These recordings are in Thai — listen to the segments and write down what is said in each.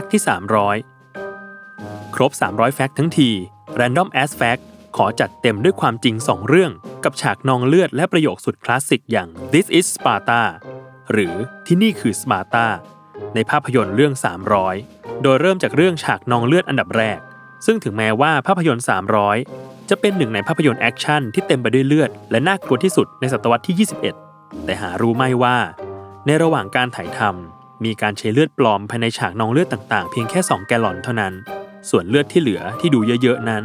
Fact ที่ 300 ครบ 300 fact ทั้งที Random As Fact ขอจัดเต็มด้วยความจริง 2 เรื่อง กับฉากนองเลือดและประโยคสุดคลาสสิกอย่าง This is Sparta หรือที่นี่คือสปาร์ตาในภาพยนตร์เรื่อง 300 โดยเริ่มจากเรื่องฉากนองเลือดอันดับแรก ซึ่งถึงแม้ว่าภาพยนตร์ 300 จะเป็นหนึ่งในภาพยนตร์แอคชั่นที่เต็มไปด้วยเลือดและน่ากลัวที่สุดในศตวรรษที่ 21 แต่หารู้ไม่ว่า ในระหว่างการถ่ายทำ มีการใช้เลือดปลอมภายในฉากนองเลือดต่างๆ เพียงแค่ 2 แกลลอนเท่านั้น ส่วนเลือดที่เหลือที่ดูเยอะๆนั้น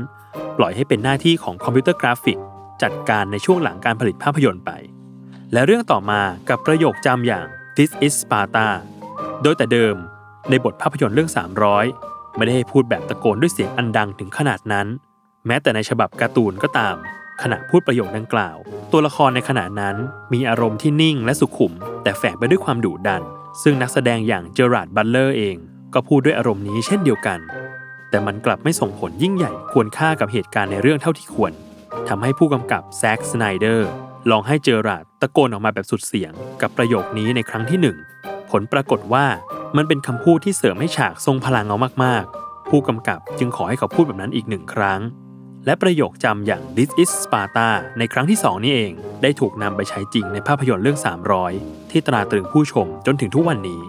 ปล่อยให้เป็นหน้าที่ของคอมพิวเตอร์กราฟิก จัดการในช่วงหลังการผลิตภาพยนตร์ไป และเรื่องต่อมากับประโยคจำอย่าง This is Sparta โดยแต่เดิม ในบทภาพยนตร์เรื่อง 300 ไม่ได้ให้พูดแบบตะโกนด้วยเสียงอันดังถึงขนาดนั้น แม้แต่ในฉบับการ์ตูนก็ตาม ขณะพูดประโยคดังกล่าว ตัวละครในขณะนั้นมีอารมณ์ที่นิ่งและสุขุม แต่แฝงไปด้วยความดุดัน ซึ่งนักแสดงอย่างเจอราร์ดบัตเลอร์เองก็พูดด้วยอารมณ์นี้เช่นเดียวกัน แต่มันกลับไม่ส่งผลยิ่งใหญ่ควรค่ากับเหตุการณ์ในเรื่องเท่าที่ควรทำให้ผู้กำกับแซ็กสไนเดอร์ลองให้เจอราร์ดตะโกนออกมาแบบสุดเสียง กับประโยคนี้ในครั้งที่หนึ่งผลปรากฏว่ามันเป็นคำพูดที่เสริมให้ฉากทรงพลังเอามากๆ ผู้กำกับจึงขอให้เขาพูดแบบนั้นอีกหนึ่งครั้ง และประโยคจำอย่าง This is Sparta ในครั้งที่ 2 นี้เอง ได้ถูกนำไปใช้จริงในภาพยนตร์เรื่อง 300 ที่ตราตรึงผู้ชมจนถึงทุกวันนี้